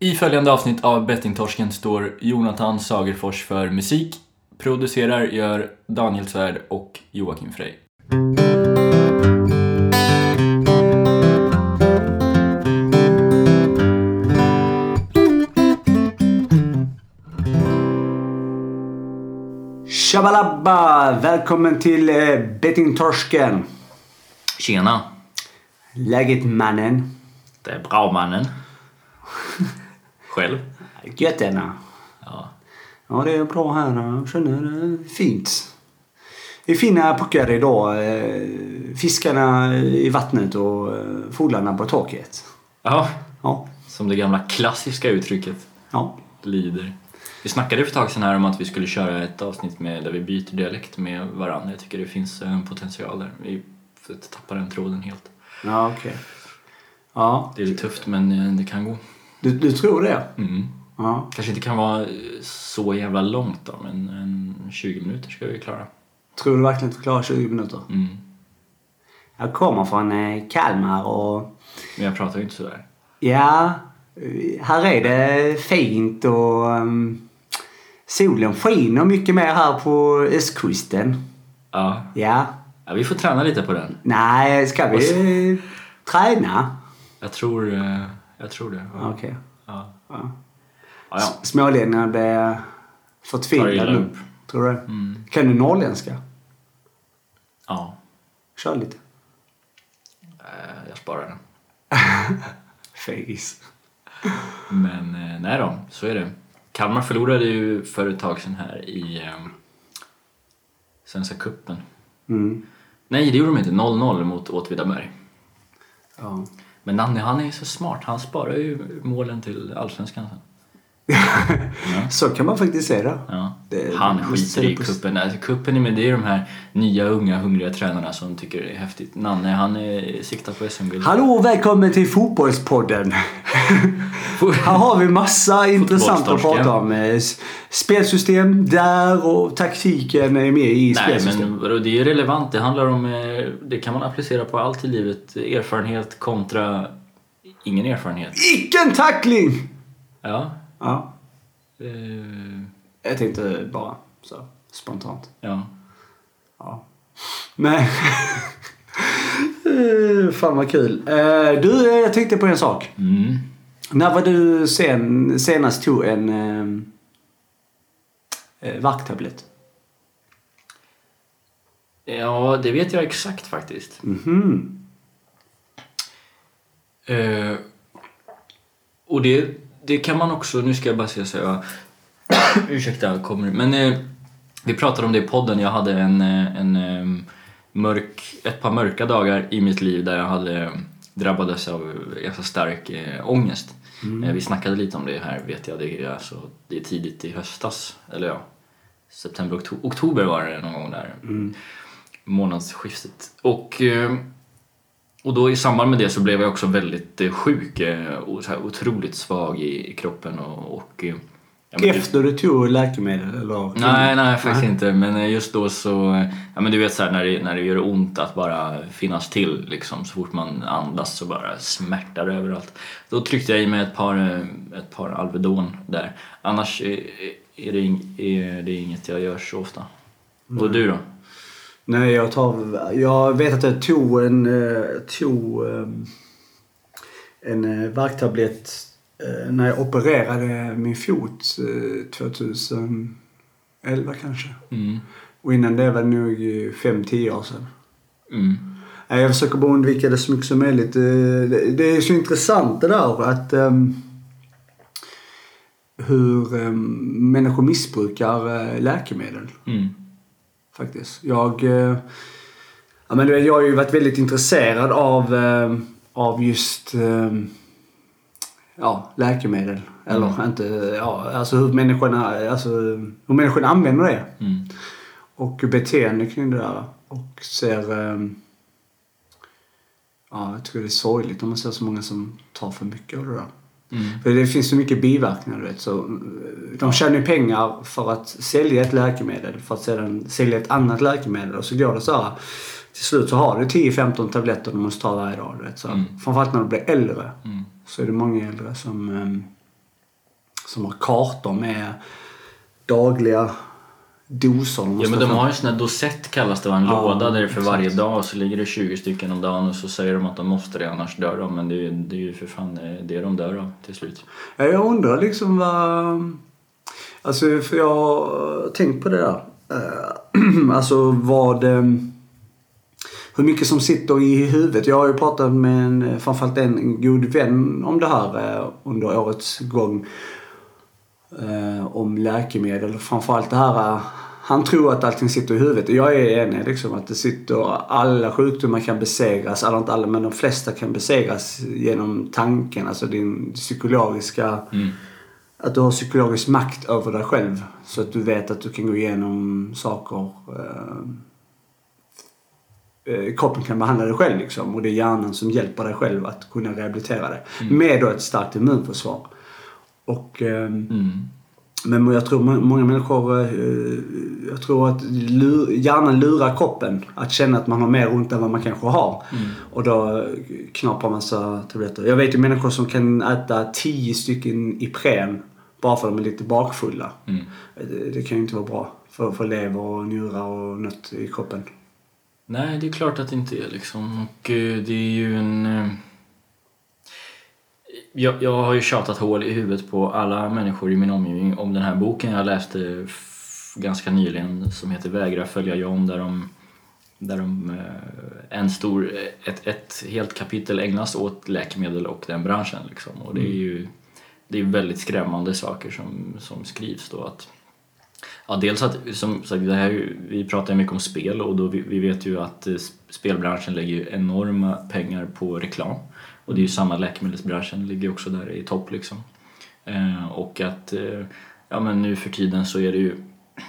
I följande avsnitt av Bettingtorsken står Jonathan Sagerfors för musik. Producerar gör Daniel Svärd och Joakim Frey. Shabalabba! Välkommen till eh, Bettingtorsken. Tjena! Läget mannen? Det är bra mannen. Själv? Gött. Ja. Ja, det är bra här. Jag känner det fint. Det är fina puckar idag. Eh, Fiskarna i vattnet och eh, fåglarna på taket. ja. Ja. Som det gamla klassiska uttrycket Ja. lyder. Vi snackade för ett tag sedan här om att vi skulle köra ett avsnitt med, där vi byter dialekt med varandra. Jag tycker det finns en potential där. Vi tappar den tråden helt. Ja, okej. Ja, Det är lite tufft men eh, det kan gå. Du, du tror det? Mm. Ja. Kanske inte kan vara så jävla långt då, men en 20 minuter ska vi klara. Tror du verkligen att du klarar 20 minuter? Mm. Jag kommer från eh, Kalmar och Men jag pratar ju inte sådär. Ja, här är det fint och um, solen skiner mycket mer här på östkusten. Ja. Ja. ja, vi får träna lite på den. Nej, ska vi eh, träna? Jag tror, eh, jag tror det. Ja. Okej. Ja. Ja. Ja, ja. Smålänningarna blir Tar förtvivlade nu. Tror du? Mm. Kan du norrländska? ja. Kör lite. Eh, Jag sparar den. Fegis. Men eh, nej då, så är det. Kalmar förlorade ju för ett tag sedan här i eh, Svenska cupen. Mm. Nej, det gjorde de inte. 0-0 mot Åtvidaberg. Ja. Men Nanne, han är ju så smart. Han sparar ju målen till Allsvenskan sen. Så kan man faktiskt se det. Ja. Det- han skiter i kuppen. Alltså, kuppen är med, det är de här nya, unga, hungriga tränarna som tycker det är häftigt. Nanne, han är, siktar på SM-guld. Hallå välkommen till Fotbollspodden. Här har vi massa intressant att prata om. Eh, Spelsystem där och taktiken är med i Nej, men det är relevant. Det handlar om... eh, Det kan man applicera på allt i livet. Erfarenhet kontra ingen erfarenhet. Vilken tackling! Ja. Ja, eh, jag tänkte bara så spontant. ja. Ja. Nej. Fan vad kul. Eh, Du, eh, jag tänkte på en sak. Mm. När var du sen, senast tog en eh, eh, värktablett? Ja, det vet jag exakt faktiskt. Mhm. Eh, och det, det kan man också, nu ska jag bara säga så jag, ursäkta, kommer, men eh, vi pratade om det i podden, jag hade en, eh, en eh, mörk, ett par mörka dagar i mitt liv där jag hade drabbades av ganska stark eh, ångest. Eh, vi snackade lite om det här vet jag, det är, alltså, det är tidigt i höstas, eller ja, september, oktober, oktober var det någon gång där. Månadsskiftet. Och eh, och då i samband med det så blev jag också väldigt eh, sjuk eh, och så här otroligt svag i, kroppen och... och eh, ja, Efter du tog läkemedel eller? Nej, nej faktiskt inte. Men just då så... Ja men du vet så här, när det, när det gör ont att bara finnas till liksom. Så fort man andas så bara smärtar överallt. Då tryckte jag i mig ett par, ett par Alvedon där. Annars är, det, är det inget jag gör så ofta. Och du då? Nej, jag tar... Jag vet att jag tog en... eh, tog ehm, en eh, värktablett eh, när jag opererade min fot eh, 2011 kanske. Mm. Och innan det var det nog 5-10 år sedan. Mm. Jag försöker bara undvika det så mycket som möjligt. Det är så intressant det där att ehm, hur um, människor missbrukar läkemedel Mm. Faktiskt. Jag, eh, ja, men jag har ju varit väldigt intresserad av, eh, av just eh, ja, läkemedel. Eller inte, ja, alltså hur människorna, alltså, hur människorna använder det. Mm. Och beteende kring det där. Och ser... eh, ja, jag tycker det är sorgligt om man ser så många som tar för mycket av det där. Mm. För det finns så mycket biverkningar du vet. Så, de tjänar ju pengar för att sälja ett läkemedel för att sedan sälja ett annat läkemedel. Och så går det så här. Till slut så har du 10-15 tabletter du måste ta varje dag. Du vet, så. Mm. Framförallt när du blir äldre. Mm. Så är det många äldre som, ehm, som har kartor med dagliga doser. de Ja men de har ju sån här dosett kallas det? En Ja, låda där det för varje dag och så ligger det 20 stycken om dagen och så säger de att de måste det annars dör de. Men det är ju, det är ju för fan eh, det de dör av till slut. Ja, jag undrar liksom vad... Alltså, för jag har tänkt på det där. Eh, alltså vad... eh, Hur mycket som sitter i huvudet. Jag har ju pratat med en, framförallt en god vän om det här eh, under årets gång. Eh, om läkemedel. Framförallt det här... eh, Han tror att allting sitter i huvudet. Jag är enig liksom att det sitter... Alla sjukdomar kan besegras. Alla inte alla, men de flesta kan besegras genom tanken. Alltså din psykologiska... Mm. Att du har psykologisk makt över dig själv. Så att du vet att du kan gå igenom saker. Eh, eh, kroppen kan behandla dig själv liksom. Och det är hjärnan som hjälper dig själv att kunna rehabilitera dig. Med då ett starkt immunförsvar. Och... ehm, Mm. men jag tror må- många människor, eh, jag tror att hjärnan lurar kroppen att känna att man har mer ont än vad man kanske har. Och då eh, knaprar man sig tabletter. Jag vet ju människor som kan äta 10 stycken Ipren bara för att de är lite bakfulla. Mm. Det, kan ju inte vara bra för, för lever och njurar och något i kroppen. Nej, det är klart att det inte är liksom. Och eh, det är ju en... eh, Jag, jag har ju tjatat hål i huvudet på alla människor i min omgivning om den här boken jag läste ganska nyligen som heter Vägra följa John där de, där de eh, en stor, ett, ett helt kapitel ägnas åt läkemedel och den branschen liksom. Och det är ju det är väldigt skrämmande saker som, som skrivs då att Ja, dels att som sagt, det här, vi pratar ju mycket om spel och då vi, vi vet ju att eh, sp- spelbranschen lägger enorma pengar på reklam. Och det är ju samma läkemedelsbranschen, ligger också där i topp liksom. Eh, och att eh, ja, men nu för tiden så är det ju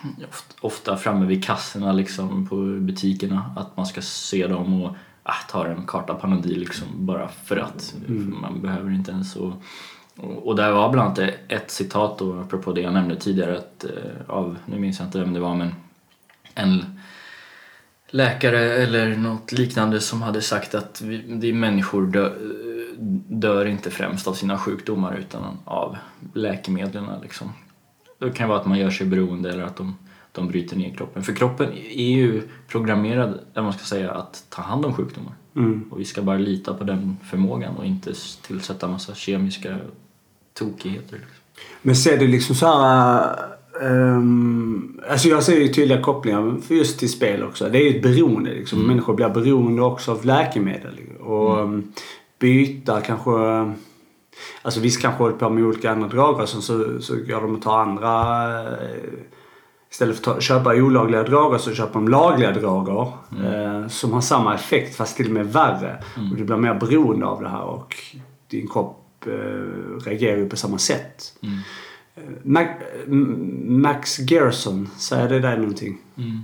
ofta, framme vid kassorna liksom på butikerna att man ska se dem och ah, ta en karta Panodil liksom bara för att. Man behöver inte ens och, och och där var bland annat ett citat då, apropå det jag nämnde tidigare, att, eh, av, nu minns jag inte vem det var, men en läkare eller något liknande som hade sagt att vi, det är människor dö, dör inte främst av sina sjukdomar utan av läkemedlen. Liksom. Det kan vara att man gör sig beroende eller att de, de bryter ner kroppen. För kroppen är ju programmerad, eller man ska säga, att ta hand om sjukdomar. Mm. Och vi ska bara lita på den förmågan och inte tillsätta massa kemiska tokigheter. Liksom. Men ser du liksom så här... ehm, alltså jag ser ju tydliga kopplingar just till spel också. Det är ju ett beroende liksom. Människor blir beroende också av läkemedel. Och um, byta kanske... Alltså visst kanske håller på med olika andra droger så, så, så går de att ta andra... eh, Istället för att ta, köpa olagliga droger så köper de lagliga droger. Eh, som har samma effekt fast till och med värre. Och du blir mer beroende av det här och din kropp eh, reagerar ju på samma sätt. Mm. Mac, M- Max Gerson, säger det där någonting? Mm.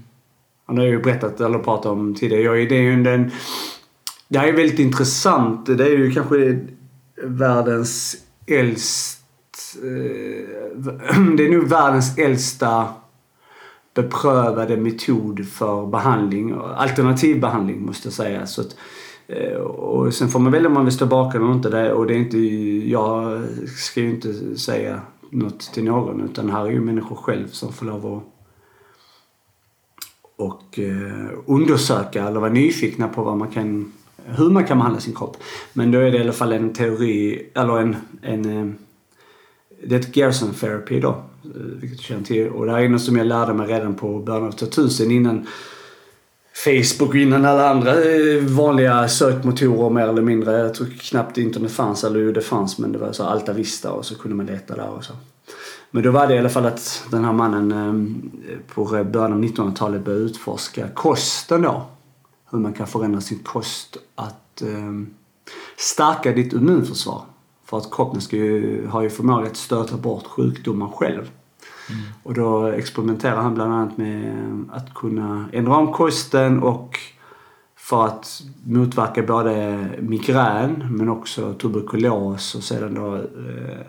Han har ju berättat eller pratat om tidigare. Jag, är ju den... Det här är väldigt intressant. Det är ju kanske världens äldst... Eh, det är nog världens äldsta beprövade metod för behandling. Alternativ behandling måste jag säga. Så att, eh, och sen får man välja om man vill stå bakom eller inte. Det, och det är inte, jag ska ju inte säga något till någon utan här är ju människor själv som får lov att och eh, undersöka eller vara nyfikna på vad man kan, hur man kan behandla sin kropp. Men då är det i alla fall en teori, eller en, en eh, det är ett Gerson therapy då, eh, vilket du känner till. Och det här är något som jag lärde mig redan på början av 2000 innan Facebook och innan alla andra eh, vanliga sökmotorer mer eller mindre. Jag tror knappt internet fanns, eller jo det fanns men det var så Alta Vista och så kunde man leta där och så. Men då var det i alla fall att den här mannen på början av 1900-talet började utforska kosten då. Hur man kan förändra sin kost att eh, stärka ditt immunförsvar. För att kroppen ska ju, har ju förmåga att stöta bort sjukdomar själv. Och då experimenterar han bland annat med att kunna ändra om kosten och för att motverka både migrän men också tuberkulos och sedan då eh,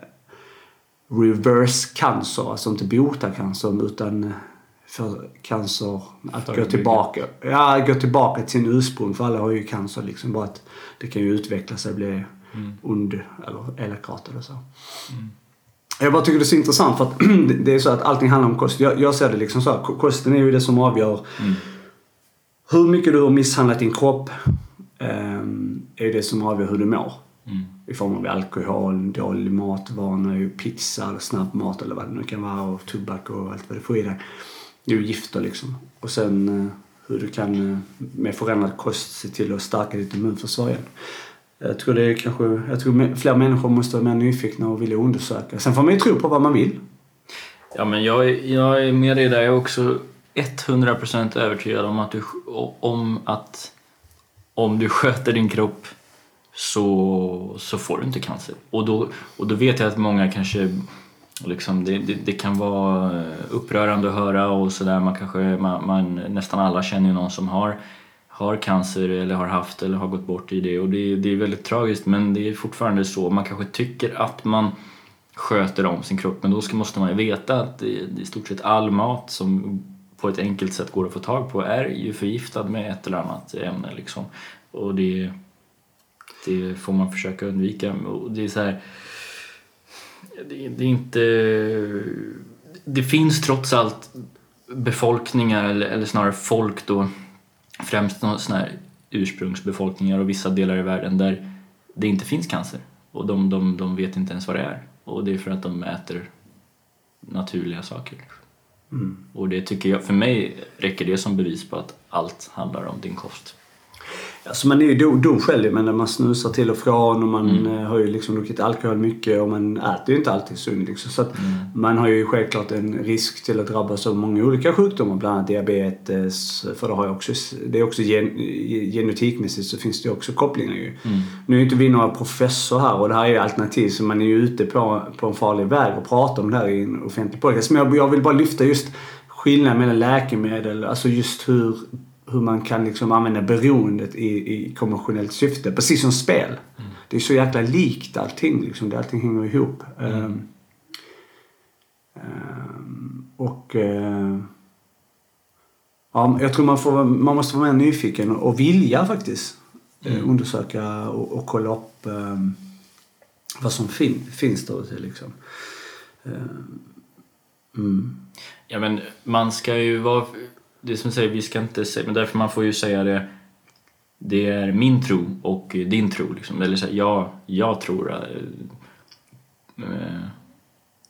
reverse cancer. Alltså inte bota cancer utan för cancer att gå tillbaka. Ja, gå tillbaka till sin ursprung. För alla har ju cancer liksom. Bara att det kan ju utveckla sig och bli ond eller elakartat eller så. Jag bara tycker det är så intressant för att det är så att allting handlar om kost. Jag, jag ser det liksom så här, kosten är ju det som avgör Mm. hur mycket du har misshandlat din kropp. ehm, är det som avgör hur du mår. Mm. I form av alkohol, dålig matvanor, pizza, snabbmat eller vad det nu kan vara. Och tobak och allt vad du får i dig. Du är gifter liksom. Och sen eh, hur du kan eh, med förändrad kost se till att stärka ditt immunförsvar igen. Jag tror det är kanske, jag tror fler människor måste vara mer nyfikna och vilja undersöka. Sen får man ju tro på vad man vill. Ja, men jag, är- jag är med dig där. Jag är också 100% övertygad om att, du, om att om du sköter din kropp så, så får du inte cancer. Och då, och då vet jag att många kanske Liksom det, det, det kan vara eh, upprörande att höra och sådär. Man kanske, man, man, nästan alla känner ju någon som har, har cancer eller har haft eller har gått bort i det och det, det är väldigt tragiskt men det är fortfarande så. Man kanske tycker att man sköter om sin kropp men då ska, måste man ju veta att i stort sett all mat som på ett enkelt sätt går att få tag på är ju förgiftad med ett eller annat ämne liksom. Och det, det får man försöka undvika. Och det är så här, det, det är inte... Det finns trots allt befolkningar, eller, eller snarare folk då, främst såna här ursprungsbefolkningar och vissa delar i världen där det inte finns cancer. Och de, de, de vet inte ens vad det är. Och det är för att de äter naturliga saker. Mm. Och det tycker jag, för mig räcker det som bevis på att allt handlar om din kost. Alltså man är ju dum, själv men när man snusar till och från och man Mm. eh, har ju liksom druckit alkohol mycket och man äter ju inte alltid sunt liksom. Så att Mm. man har ju självklart en risk till att drabbas av många olika sjukdomar, bland annat diabetes. För det, har också, det är också gen, genetikmässigt så finns det ju också kopplingar ju. Mm. Nu är ju inte vi några professor här och det här är ju alternativ så man är ju ute på, på en farlig väg och pratar om det här i en offentlig podcast. Men jag, jag vill bara lyfta just skillnaden mellan läkemedel, alltså just hur, hur man kan liksom använda beroendet i, i konventionellt syfte. Precis som spel. Det är så jäkla likt allting liksom. Det- Allting hänger ihop. Ehm, ehm, och eh, ja, jag tror man, får, man måste vara mer nyfiken och vilja faktiskt eh, undersöka och, och kolla upp ehm, vad som fin, finns där ute liksom. Mm. Ja men man ska ju vara, det som säger, vi ska inte säga, men därför man får ju säga det det är min tro och din tro liksom. Eller så här, jag, jag tror eh,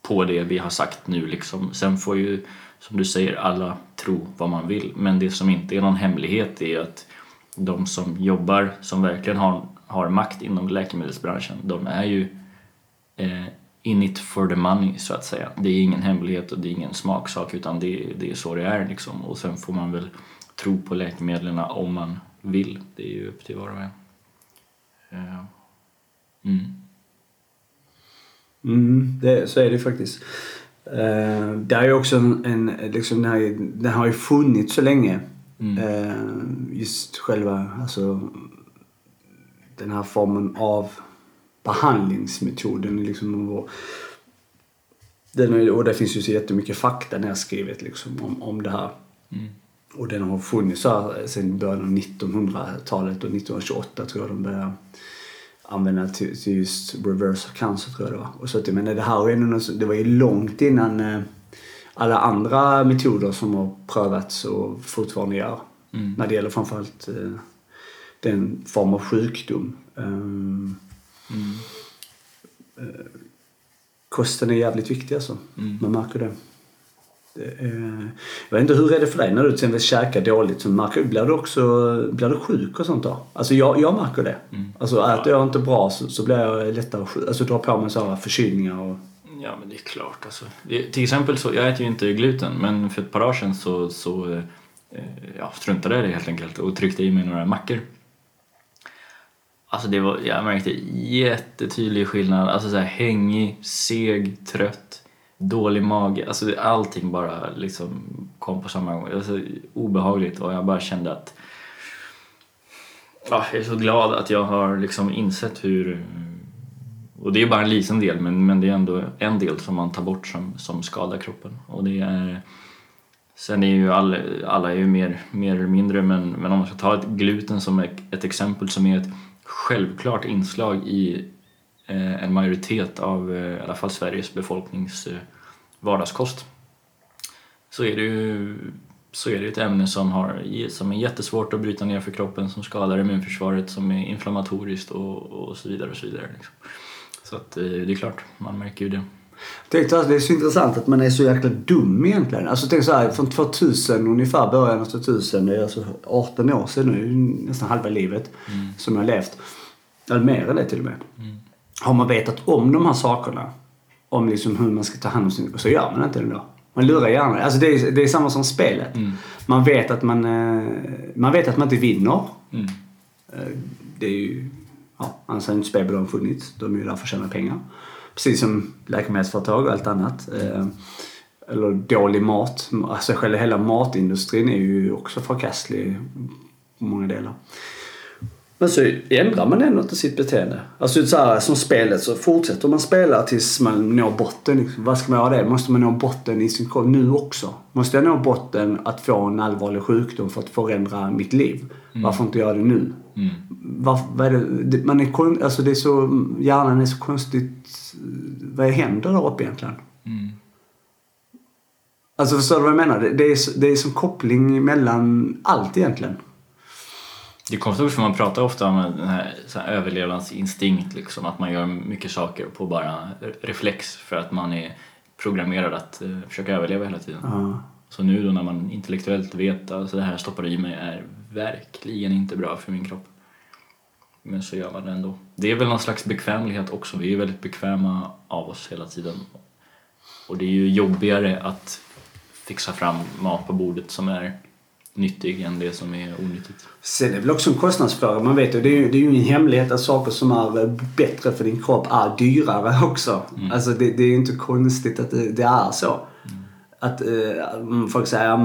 på det vi har sagt nu liksom. Sen får ju, som du säger, alla tro vad man vill. Men det som inte är någon hemlighet är att de som jobbar, som verkligen har, har makt inom läkemedelsbranschen, de är ju eh, in it for the money så att säga. Det är ingen hemlighet och det är ingen smaksak utan det, det är så det är liksom. Och sen får man väl tro på läkemedlen om man vill. Det är ju upp till var och en. Eh, Mm. Mm, det, så är det faktiskt. Uh, det är ju också en, en liksom den, här, den har ju funnits så länge. Mm. Eh, just själva, alltså den här formen av behandlingsmetoden. Liksom, och, den, och det finns ju så jättemycket fakta nedskrivet liksom, om, om det här. Mm. Och den har funnits här sedan början av 1900-talet och 1928 tror jag de började använda till, till just reverse cancer tror jag det var. Och så att jag menar det här något, som- det var ju långt innan eh, alla andra metoder som har prövats och fortfarande gör. Mm. När det gäller framförallt eh, den form av sjukdom. Um, Mm. kosten är jävligt viktig alltså. Mm. Man märker det. det är, jag vet inte, hur är det för dig när du till exempel käkar dåligt? Så märker, blir, du också, blir du sjuk och sånt då? Alltså jag, jag märker det. Mm. Alltså äter jag inte bra så, så blir jag lättare sjuk. Alltså drar på mig så här förkylningar och... Ja men det är klart alltså. Det, till exempel så, jag äter ju inte gluten men för ett par dagar sedan så, så eh, ja, struntade jag i det helt enkelt och tryckte i mig några mackor. Alltså det var, jag märkte jättetydlig skillnad. Alltså så här hängig, seg, trött, dålig mage. Alltså allting bara liksom kom på samma gång. Alltså, obehagligt och jag bara kände att ja, jag är så glad att jag har liksom insett hur och det är bara en liten del men, men det är ändå en del som man tar bort som, som skadar kroppen. Och det är, sen är ju all, alla är ju mer, mer eller mindre men, men om man ska ta ett gluten som ett, ett exempel som är ett självklart inslag i eh, en majoritet av eh, i alla fall Sveriges befolknings eh, vardagskost så är det ju så är det ett ämne som, har, som är jättesvårt att bryta ner för kroppen, som skadar immunförsvaret, som är inflammatoriskt och, och så vidare. och Så vidare. Liksom. Så att, eh, det är klart, man märker ju det. Tänk alltså, det är så intressant att man är så jäkla dum egentligen. Alltså tänk så här, från 2000 ungefär, början av 2000, det är alltså 18 år sedan nu, nästan halva livet Mm. som jag har levt. Eller mer än det till och med. Mm. Har man vetat om de här sakerna, om liksom hur man ska ta hand om sin... så gör man inte det då. Man lurar hjärnan. Alltså det är, det är samma som spelet. Mm. Man vet att man, eh, man vet att man inte vinner. Mm. Eh, Det är ju... Ja, annars hade inte spelbolagen funnits. De är ju där för att tjäna pengar. Precis som läkemedelsföretag och allt annat. Eh, eller dålig mat. Alltså själva hela matindustrin är ju också förkastlig på många delar. Men så ändrar man ändå inte sitt beteende. Alltså så här, som spelet så fortsätter man spela tills man når botten. Liksom. Vad ska man göra det? Måste man nå botten i sin kropp nu också? Måste jag nå botten att få en allvarlig sjukdom för att förändra mitt liv? Varför inte göra det nu? Mm. Varför, vad är det, man är, kon- alltså det är så, hjärnan är så konstigt... Vad händer där uppe egentligen? Mm. Alltså förstår du vad jag menar? Det, är, det är som koppling mellan allt egentligen. Det är konstigt för man pratar ofta om den här, här överlevnadsinstinkt, liksom, att man gör mycket saker på bara reflex för att man är programmerad att eh, försöka överleva hela tiden. Ja. Så nu då när man intellektuellt vet att alltså, det här stoppar i mig är verkligen inte bra för min kropp. Men så gör man det ändå. Det är väl någon slags bekvämlighet också. Vi är väldigt bekväma av oss hela tiden. Och det är ju jobbigare att fixa fram mat på bordet som är nyttig än det som är onyttigt. Sen är det väl också en kostnadsfråga. Man vet ju, det är ju, det är ju ingen hemlighet att saker som är eh, bättre för din kropp är dyrare också. Alltså det, det är ju inte konstigt att det, det är så. Att eh, folk säger att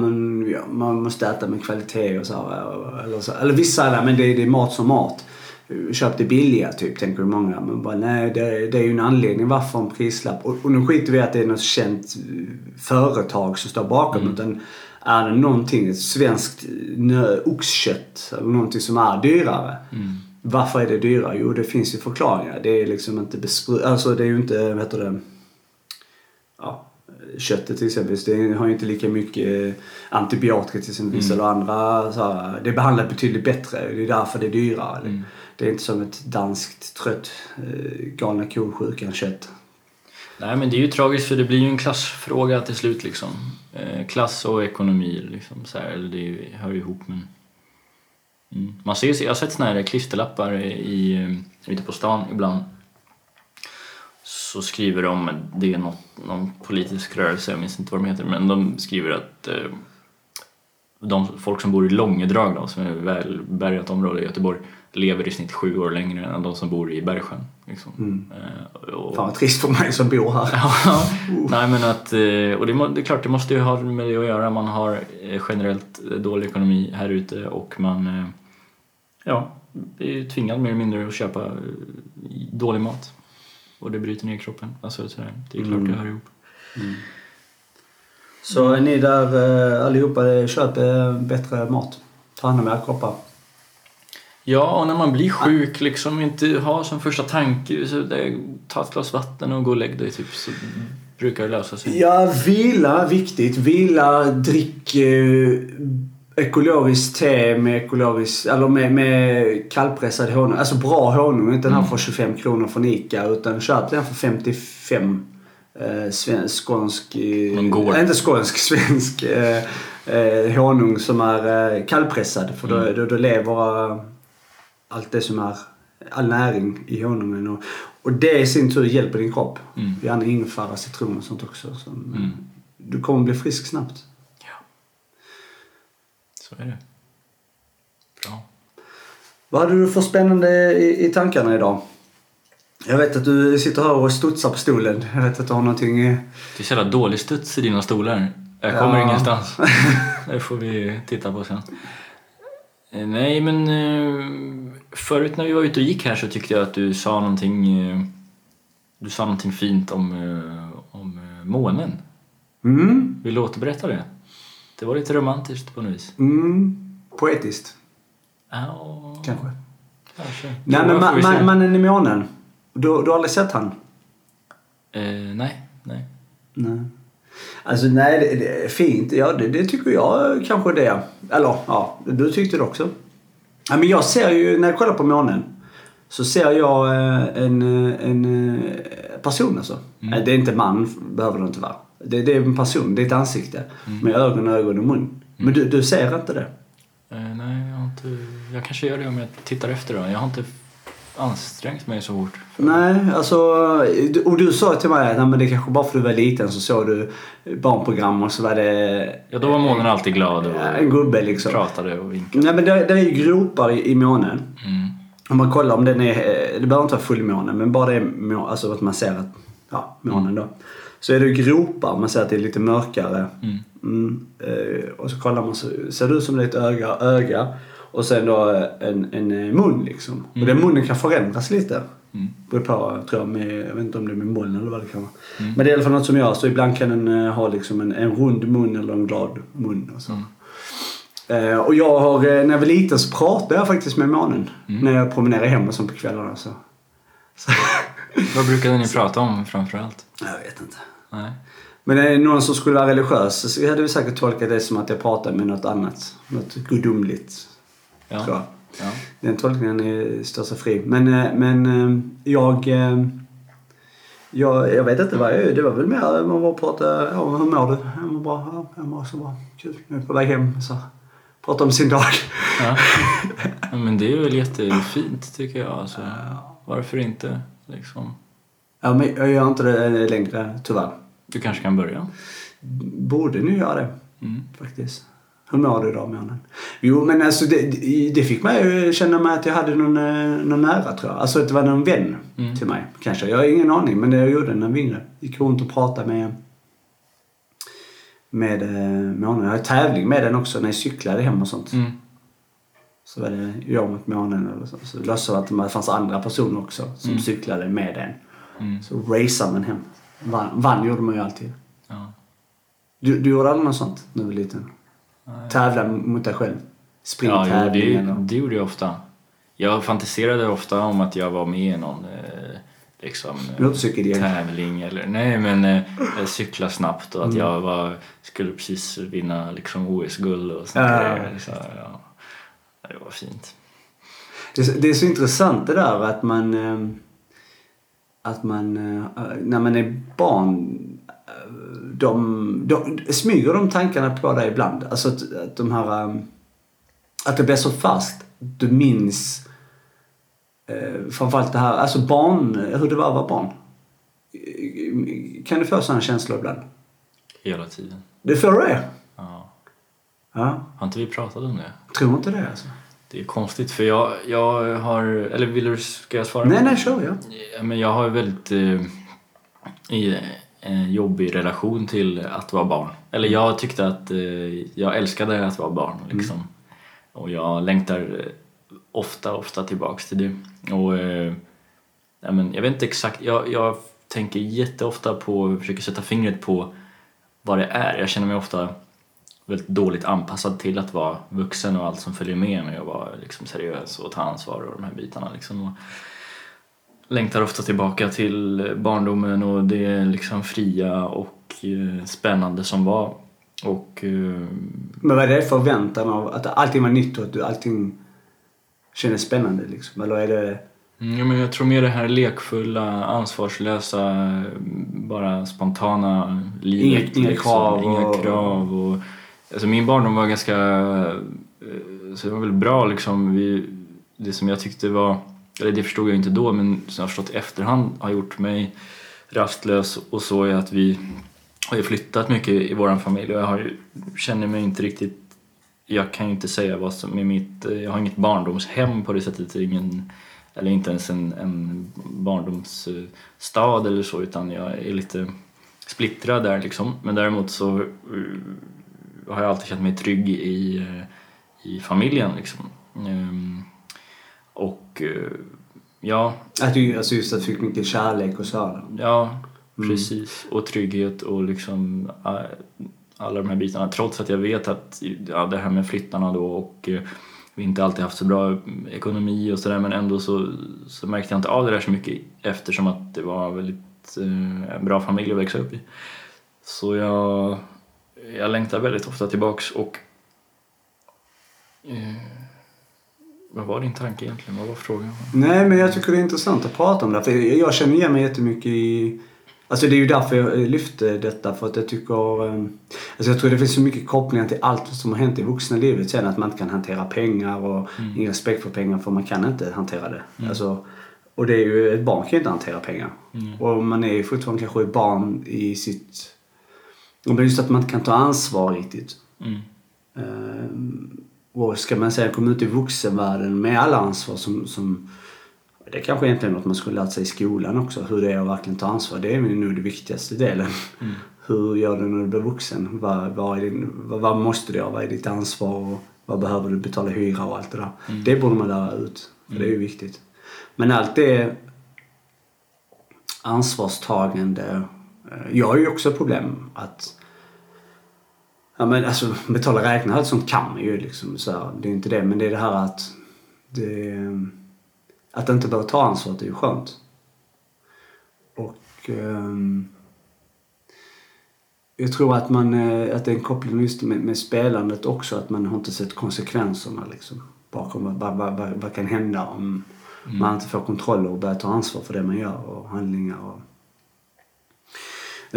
ja, man måste äta med kvalitet och så. här, Eller, så. eller vissa säger men det, är- det är mat som mat. Köp det billiga typ, tänker många. Men bara, nej, det, det är ju en anledning varför en prislapp. Och, och nu skiter vi i att det är något känt eh, företag som står bakom. Utan är det någonting, svenskt oxkött eller någonting som är dyrare. Varför är det dyrare? Jo, det finns ju förklaringar. Det är liksom inte besprutat. Alltså det är ju inte, vad heter det? Ja, köttet till exempel. Det har ju inte lika mycket antibiotika till exempel. Eller andra så här, Det är behandlat betydligt bättre. Det är därför det är dyrare. Det är inte som ett danskt trött eh, galna ko-sjukan kött. Nej men det är ju tragiskt för det blir ju en klassfråga till slut liksom. Eh, klass och ekonomi liksom. Så här, eller det ju- hör ju ihop men... Mm. Man ser, jag har sett såna här klisterlappar i, eh, ute på stan ibland. Så skriver de, det är något, någon politisk rörelse, jag minns inte vad de heter, men de skriver att eh, de folk som bor i Långedrag då, som är ett välbärgat område i Göteborg, lever i snitt sju år längre än de som bor i Bergsjön. Liksom. Eh, och- Fan vad trist för mig som bor här. Ja, nej men att, eh, och det, må- det är klart det måste ju ha med det att göra. Man har eh, generellt dålig ekonomi här ute och man ja, är tvingad mer eller mindre att köpa dålig mat. Och det bryter ner kroppen. Alltså, det är klart det hör ihop. Så ni där allihopa, köp bättre mat. Ta hand om era kroppar. Ja, och när man blir sjuk, liksom inte ha som första tanke så det, ta ett glas vatten och gå och lägg dig typ så brukar det lösa sig. Ja, vila, viktigt. Vila, drick eh, ekologiskt te med ekologisk, eller med, med kallpressad honung. Alltså bra honung, inte den här för 25 kronor från Ica utan köp den för 55 eh, svensk, skånsk, eh, inte skånsk, svensk eh, eh, honung som är eh, kallpressad. För då, då, då lever allt det som är all näring i honungen. Och, och det i sin tur hjälper din kropp. Mm. Gärna ingefära, citron och sånt också. Så, Mm. Du kommer bli frisk snabbt. Ja. Så är det. Bra. Vad hade du för spännande i, i tankarna idag? Jag vet att du sitter här och studsar på stolen. Jag vet att du har någonting... Det är så jävla dålig studs i dina stolar. Jag kommer Ja. ingenstans. Det får vi titta på sen. Eh, Nej, men eh, förut när vi var ute och gick här så tyckte jag att du sa någonting, eh, du sa någonting fint om, eh, om eh, månen. Mm, Vill du återberätta det? Det var lite romantiskt på något vis. mm, poetiskt, Ja, kanske. kanske. Nej, men ma- ma- mannen i månen. Du, du har aldrig sett han? Eh, nej, nej. Nej. Alltså nej, det, det fint. Ja, det, det tycker jag kanske det. Eller ja, du tyckte det också. Ja, men jag ser ju, när jag kollar på månen, så ser jag eh, en, eh, en eh, person alltså. Mm. Det är inte man, behöver det inte vara. Det, det är en person, det är ett ansikte. Mm. Med ögon, ögon och mun. Men du, du ser inte det? Eh, nej, jag har inte... Jag kanske gör det om jag tittar efter då. Jag har inte ansträngt mig så hårt. Nej, alltså... Och du sa till mig att det kanske bara för att du var liten så såg du barnprogram och så var det Ja, då var månen alltid glad och en gubbe liksom. pratade och vinkade. Nej men det, det är ju gropar i, i månen. Mm. Om man kollar om den är, det behöver inte vara fullmåne, men bara det är alltså att man ser att, ja, månen då. Så är det gropar, man ser att det är lite mörkare. Mm. Mm, eh, och så kollar man så ser det ut som det är ett öga, öga. Och sen då eh, en, en eh, mun liksom. Och den munnen kan förändras lite. Mm. Beror på, tror jag, med, jag vet inte om det är med moln eller vad det kan vara. Mm. Men det är i alla fall något som jag, så ibland kan den eh, ha liksom en, en rund mun eller en glad mun och så. Mm. Eh, och jag har, när jag var liten så pratade jag faktiskt med månen. Mm. När jag promenerade hem och så på kvällarna. Så. så Vad brukade ni prata om framförallt? jag vet inte. Nej. Men är det någon som skulle vara religiös så hade vi säkert tolkat det som att jag pratade med något annat. Något gudomligt. Tror Ja. jag. ja. Den tolkningen är står sig fri. Men, eh, men eh, jag... eh, Jag, jag vet inte vad jag Det var väl mer man bara pratade. Ja, hur mår du? Jag mår bra. Ja, jag mår så bra. Kul. Nu är på väg hem. Så prata om sin dag. Ja. ja. Men det är väl jättefint tycker jag. Alltså, varför inte? Liksom. Ja, men jag gör inte det längre tyvärr. Du kanske kan börja? Borde nu göra det Mm. faktiskt. Hur mår du idag månen? Jo men alltså det, det- det fick mig ju känna mig att jag hade någon, eh, någon nära tror jag. Alltså att det var någon vän Mm. till mig kanske. Jag har ingen aning men det jag gjorde när jag var yngre. Gick runt och pratade med med eh, månen. Jag hade tävling med den också när jag cyklade hem och sånt. Mm. Så var det jag mot månen eller så. Så löste att det fanns andra personer också som Mm. cyklade med den. Mm. Så raceade man hem. Vann, vann gjorde man ju alltid. Ja. Du, du gjorde aldrig något sånt när du var liten? Nej. Tävla mot dig själv? Ja, Springtävling jo, det, det gjorde jag ofta. Jag fantiserade ofta om att jag var med i någon eh, liksom, eh, tävling eller nej men eh, cykla snabbt och att Mm. jag var, skulle precis vinna liksom OS-guld och sånt Ja. där. Så, ja. Det var fint. Det, är så- det är så intressant det där att man... eh, Att man... eh, När man är barn... De, de, smyger de tankarna på dig ibland? Alltså att, att de här... eh, Att det blir så fast. Du minns... eh, Framförallt det här, alltså barn, hur det var att vara barn. Kan du få sådana känslor ibland? Hela tiden. Det får du det? Ja. Ja. Har inte vi pratat om det? Tror inte det alltså. Det är konstigt för jag, jag har, eller vill du, ska jag svara? Nej, nej, kör ja. Ja, Men jag har ju väldigt eh, i, jobbig relation till att vara barn. Eller jag tyckte att eh, jag älskade att vara barn liksom. Och jag längtar eh, ofta, ofta tillbaks till det. Och eh, ja, men jag vet inte exakt, jag, jag tänker jätteofta på, försöker sätta fingret på vad det är. Jag känner mig ofta väldigt dåligt anpassad till att vara vuxen och allt som följer med med att vara liksom seriös och ta ansvar och de här bitarna. Liksom. Och längtar ofta tillbaka till barndomen och det liksom fria och eh, spännande som var. Och eh, Men vad är det förväntan av att allting var nytt och att allting kändes spännande liksom? Eller är det... Mm, Ja, men jag tror mer det här lekfulla, ansvarslösa, bara spontana livet. liksom. Inga- inga krav Inga och- krav och, alltså min barndom var ganska... eh, Så det var väl bra liksom. Vi, det som jag tyckte var... Eller det förstod jag inte då, men som jag förstått i efterhand har gjort mig rastlös och så är att vi har ju flyttat mycket i vår familj och jag har känner mig inte riktigt jag kan ju inte säga vad som är mitt... Jag har inget barndomshem på det sättet. Ingen, eller inte ens en, en barndomsstad eller så utan jag är lite splittrad där liksom. Men däremot så eh, har jag alltid känt mig trygg i, eh, i familjen liksom. Um, och eh, ja, Att du alltså just att fick mycket kärlek och så här. Ja, precis. Och trygghet och liksom äh, alla de här bitarna. Trots att jag vet att ja, det här med flyttarna då och eh, vi inte alltid haft så bra ekonomi och sådär men ändå så, så märkte jag inte av det där så mycket eftersom att det var väldigt eh, en bra familj att växa upp i. Så jag, jag längtar väldigt ofta tillbaks och eh, vad var din tanke egentligen? Vad var frågan? Nej, men jag tycker det är intressant att prata om det. För jag känner igen mig jättemycket i... Alltså det är ju därför jag lyfte detta. För att jag tycker... eh, Alltså jag tror det finns så mycket kopplingar till allt som har hänt i vuxna livet sen. Att man inte kan hantera pengar och ingen respekt för pengar för man kan inte hantera det. Alltså, och det är ju, ett barn kan ju inte hantera pengar. Och man är ju fortfarande kanske barn i sitt... Men just att man inte kan ta ansvar riktigt. Mm. Ehm, och ska man säga komma ut i vuxenvärlden med alla ansvar som, som det är kanske egentligen något man skulle lärt sig i skolan också. Hur det är att verkligen ta ansvar. Det är nog den viktigaste delen. Hur gör du när du blir vuxen? Vad, vad, är din, vad, vad måste du göra? Vad är ditt ansvar? Och vad behöver du betala hyra och allt det där? Det borde man lära ut. För det är ju viktigt. Men allt det ansvarstagande. eh, Jag har ju också problem att Ja men alltså betala räkningar allt sånt kan man ju liksom så här, Det är inte det men det är det här att det, Att inte behöva ta ansvar det är ju skönt. Och ehm, Jag tror att man, eh, att det är en koppling just med, med spelandet också att man har inte sett konsekvenserna liksom. Bakom vad, vad, vad, vad, kan hända om man inte får kontroll och börjar ta ansvar för det man gör och handlingar och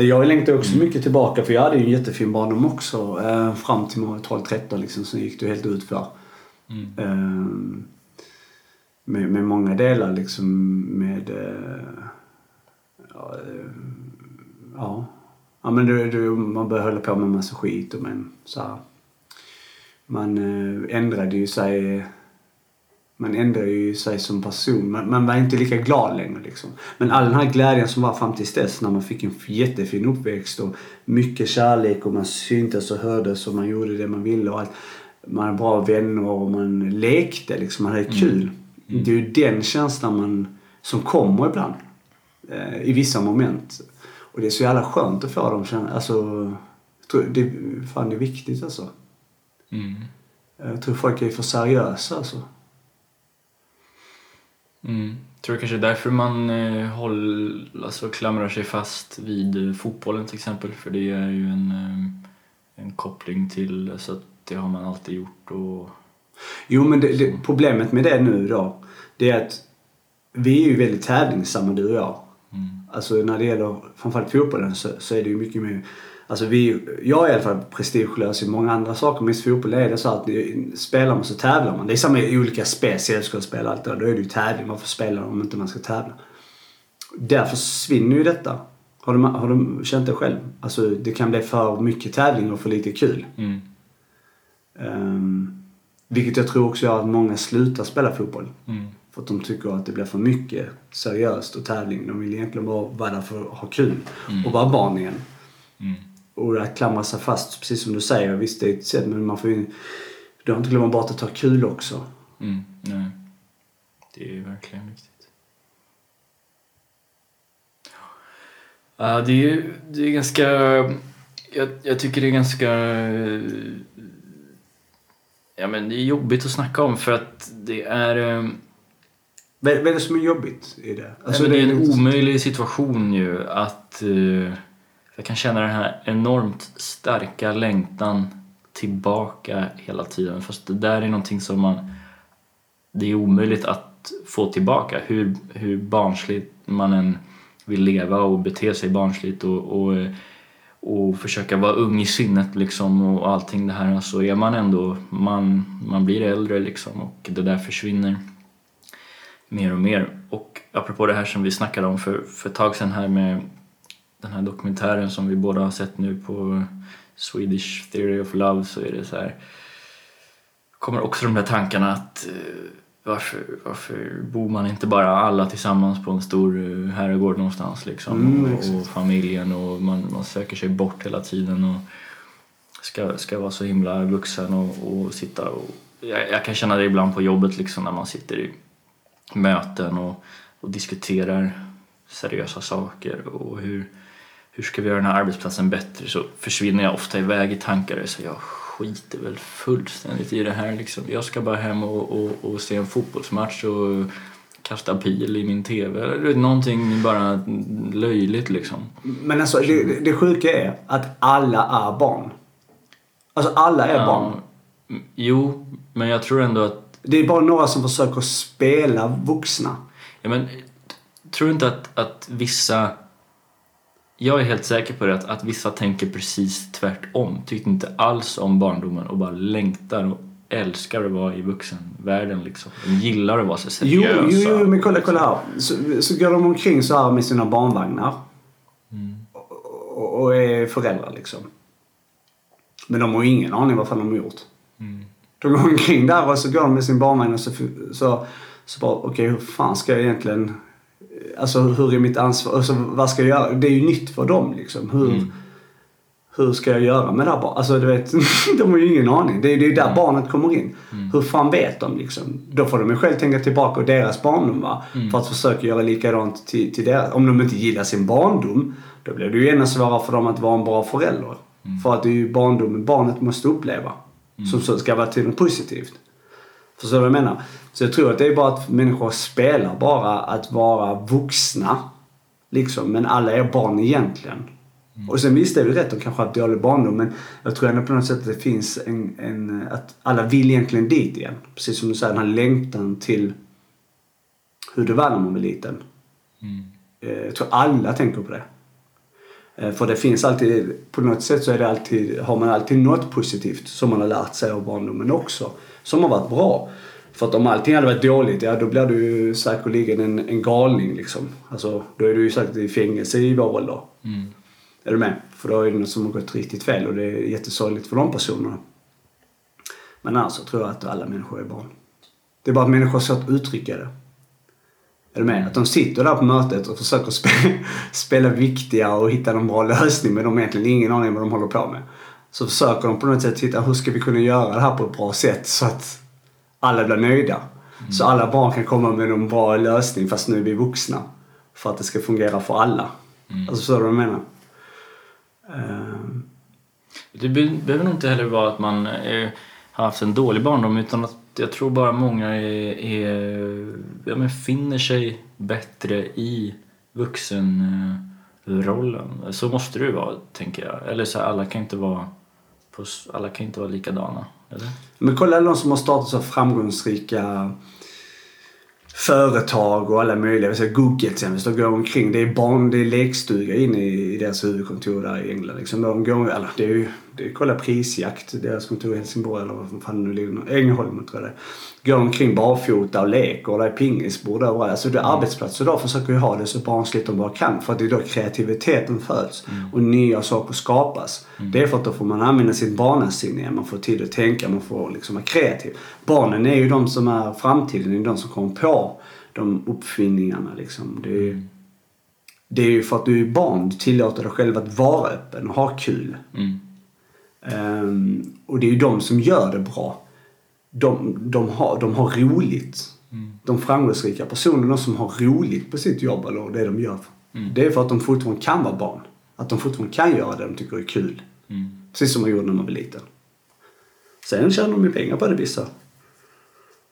jag längtar också mycket tillbaka för jag hade ju en jättefin barndom också. Eh, fram till 12-13 liksom, så gick det helt ut för. Mm. Eh, med, med många delar liksom med... Eh, ja, eh, ja. ja men du, du, man började hålla på med massa skit och men så här, Man eh, ändrade ju sig man ändrade ju sig som person. Man, man var inte lika glad längre liksom. Men all den här glädjen som var fram tills dess när man fick en jättefin uppväxt och mycket kärlek och man syntes och hördes och man gjorde det man ville och allt. Man hade bra vänner och man lekte liksom. Man hade kul. Det är ju den känslan man, som kommer ibland. Eh, I vissa moment. Och det är så jävla skönt att få dem känna, alltså. Det, fan det är viktigt alltså. Mm. Jag tror folk är för seriösa alltså. Mm. Tror kanske därför man eh, håll, alltså, klamrar sig fast vid eh, fotbollen till exempel. För det är ju en, eh, en koppling till, så att det har man alltid gjort. Och, Jo, men det, det, problemet med det nu då, det är att vi är ju väldigt tävlingssamma du och jag. mm. Alltså när det gäller framförallt fotbollen så, så är det ju mycket mer... Alltså vi, jag är i alla fall prestigelös i många andra saker men i fotboll är det så att spelar man så tävlar man. Det är samma i olika spel, sällskapsspel och allt det där. Då är det ju tävling. Varför spelar om inte man ska tävla? Där försvinner ju detta. Har du, har du känt det själv? Alltså det kan bli för mycket tävling och för lite kul. Mm. Um, vilket jag tror också gör att många slutar spela fotboll. Mm. För att de tycker att det blir för mycket seriöst och tävling. De vill egentligen bara vara där för att ha kul och vara barn igen. Mm. Och att klamra sig fast, precis som du säger, visst det är ett sätt men man får ju... Du har inte glömma bort att ha kul också. Mm. Nej. Det är ju verkligen viktigt. Ja, det är ju det är ganska... Jag, jag tycker det är ganska... Ja, men det är jobbigt att snacka om för att det är... eh, Vad, är det som är jobbigt i det? Alltså det är en omöjlig situation ju att eh, jag kan känna den här enormt starka längtan tillbaka hela tiden. Fast det där är någonting som man... Det är omöjligt att få tillbaka. Hur, hur barnsligt man än vill leva och bete sig barnsligt och, och, och försöka vara ung i sinnet liksom och allting det här så är man ändå, man, man blir äldre liksom och det där försvinner mer och mer. Och apropå det här som vi snackade om för, för ett tag sedan här med den här dokumentären som vi båda har sett nu på Swedish Theory of Love så är det så här kommer också de där tankarna att eh, varför, varför bor man inte bara alla tillsammans på en stor eh, herrgård någonstans liksom? Mm, och, och familjen och man, man söker sig bort hela tiden och ska, ska vara så himla vuxen och, och sitta och jag, jag kan känna det ibland på jobbet liksom när man sitter i möten och, och diskuterar seriösa saker och hur, hur ska vi göra den här arbetsplatsen bättre så försvinner jag ofta iväg i tankar och säger jag skiter väl fullständigt i det här liksom. Jag ska bara hem och, och, och se en fotbollsmatch och kasta pil i min TV. Eller någonting bara löjligt liksom. Men alltså det, det sjuka är att alla är barn. Alltså alla är barn. Mm, Jo, men jag tror ändå att... Det är bara några som försöker spela vuxna. Ja, men, tror du inte att, att vissa... Jag är helt säker på det, att, att vissa tänker precis tvärtom. Tyckte inte alls om barndomen och bara längtar och älskar att vara i vuxenvärlden. Liksom. De gillar att vara så Jo, seriösa. jo, jo, men kolla, kolla här. Så, så går de omkring så här med sina barnvagnar. Och, och, och är föräldrar liksom. Men de har ingen aning vad fan de har gjort. De går omkring där och så går de med sin barnvagn och så, så, så bara, okej hur fan ska jag egentligen... Alltså hur är mitt ansvar? Alltså, vad ska jag göra? Det är ju nytt för dem liksom. Hur, hur ska jag göra med det här barnet? Alltså du vet, de har ju ingen aning. Det är ju där barnet kommer in. Hur fan vet de liksom? Då får de ju själv tänka tillbaka på deras barndom va? För att försöka göra likadant till, till deras. Om de inte gillar sin barndom, då blir det ju ännu svårare för dem att vara en bra förälder. För att det är ju barndomen barnet måste uppleva. Som så ska vara till något positivt. Förstår du vad jag menar? Så jag tror att det är bara att människor spelar bara att vara vuxna. Liksom, men alla är barn egentligen. Och sen visst är det rätt, de kanske haft dålig barndom men jag tror ändå på något sätt att det finns en, en... Att alla vill egentligen dit igen. Precis som du säger, den här längtan till hur det var när man var liten. Eh, Jag tror alla tänker på det. Eh, För det finns alltid, på något sätt så är det alltid, har man alltid något positivt som man har lärt sig av barndomen också. Som har varit bra. För att om allting hade varit dåligt, ja då blir du ju säkerligen en, en galning liksom. Alltså då är du ju säkert i fängelse i vår ålder. Är du med? För då är det något som har gått riktigt fel och det är jättesorgligt för de personerna. Men annars så tror jag att alla människor är barn. Det är bara att människor har svårt att uttrycka det. Är du med? Att de sitter där på mötet och försöker spela, spela viktiga och hitta en bra lösning men de har egentligen ingen aning vad de håller på med. Så försöker de på något sätt hitta hur ska vi kunna göra det här på ett bra sätt så att alla blir nöjda. Så alla barn kan komma med en bra lösning fast nu är vi vuxna. För att det ska fungera för alla. Alltså förstår du vad jag menar? Ehm, Det be- behöver nog inte heller vara att man eh, har haft en dålig barndom utan att jag tror bara många är, är, ja, men finner sig bättre i vuxenrollen. Så måste det ju vara, tänker jag. Eller så här, alla kan inte vara, på, alla kan inte vara likadana. Eller? Men kolla alla de som har startat så framgångsrika företag och alla möjliga. Vi säger Google till exempel. De går omkring. Det är barn, det är lekstuga inne i deras huvudkontor där i England. Liksom de går, eller det är ju, det kolla prisjakt. Deras kontor i Helsingborg eller vad fan nu ligger. Ängelholm tror jag det. Går omkring barfota och leker och det är pingisbord överallt. Alltså det är arbetsplatser idag försöker ju ha det så barnsligt de bara kan. För att det är då kreativiteten föds och nya saker skapas. Det är för att då får man använda sitt barnasinne. Man får tid att tänka, man får liksom vara kreativ. Barnen är ju de som är framtiden, det är de som kommer på de uppfinningarna liksom. Det är, ju- det är ju för att du är barn, du tillåter dig själv att vara öppen och ha kul. Mm. Ehm, och det är ju de som gör det bra. De, de, har, de har roligt. De framgångsrika personerna som har roligt på sitt jobb eller det de gör. Det är för att de fortfarande kan vara barn. Att de fortfarande kan göra det de tycker är kul. Precis som man gjorde när man var liten. Sen tjänar de ju pengar på det vissa.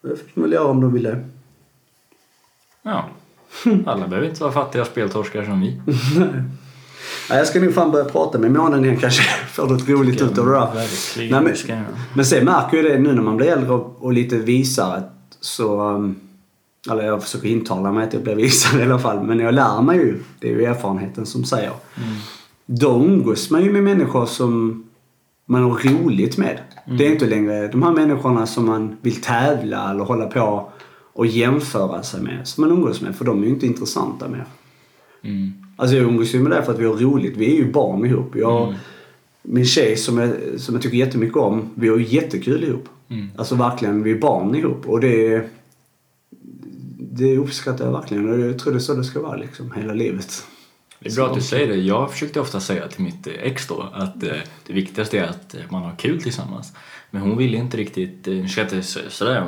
Det fick de väl göra om de ville. Ja. Alla behöver inte vara fattiga speltorskar som vi. Ja, jag ska nog fan börja prata med månen igen kanske. Får något roligt ut av det där. Nej, men-. Men sen märker jag det nu när man blir äldre och, och lite visare så... um, Eller jag försöker intala mig att jag blir visare i alla fall. Men jag lär mig ju. Det är ju erfarenheten som säger. Då umgås man ju med människor som man har roligt med. Det är inte längre de här människorna som man vill tävla eller hålla på och jämföra sig med. Som man umgås med. För de är ju inte intressanta mer. Mm. Alltså jag umgås ju med det för att vi har roligt. Vi är ju barn ihop. Jag, Mm. Min tjej som jag, som jag tycker jättemycket om, vi har ju jättekul ihop. Mm. Alltså verkligen, vi är barn ihop. Och det, det uppskattar jag verkligen. Och jag tror det är så det ska vara liksom, hela livet. Det är bra att du säger det. Jag försökte ofta säga till mitt ex då att eh, det viktigaste är att man har kul tillsammans. Men hon ville inte riktigt, eh, ska inte så- sådär,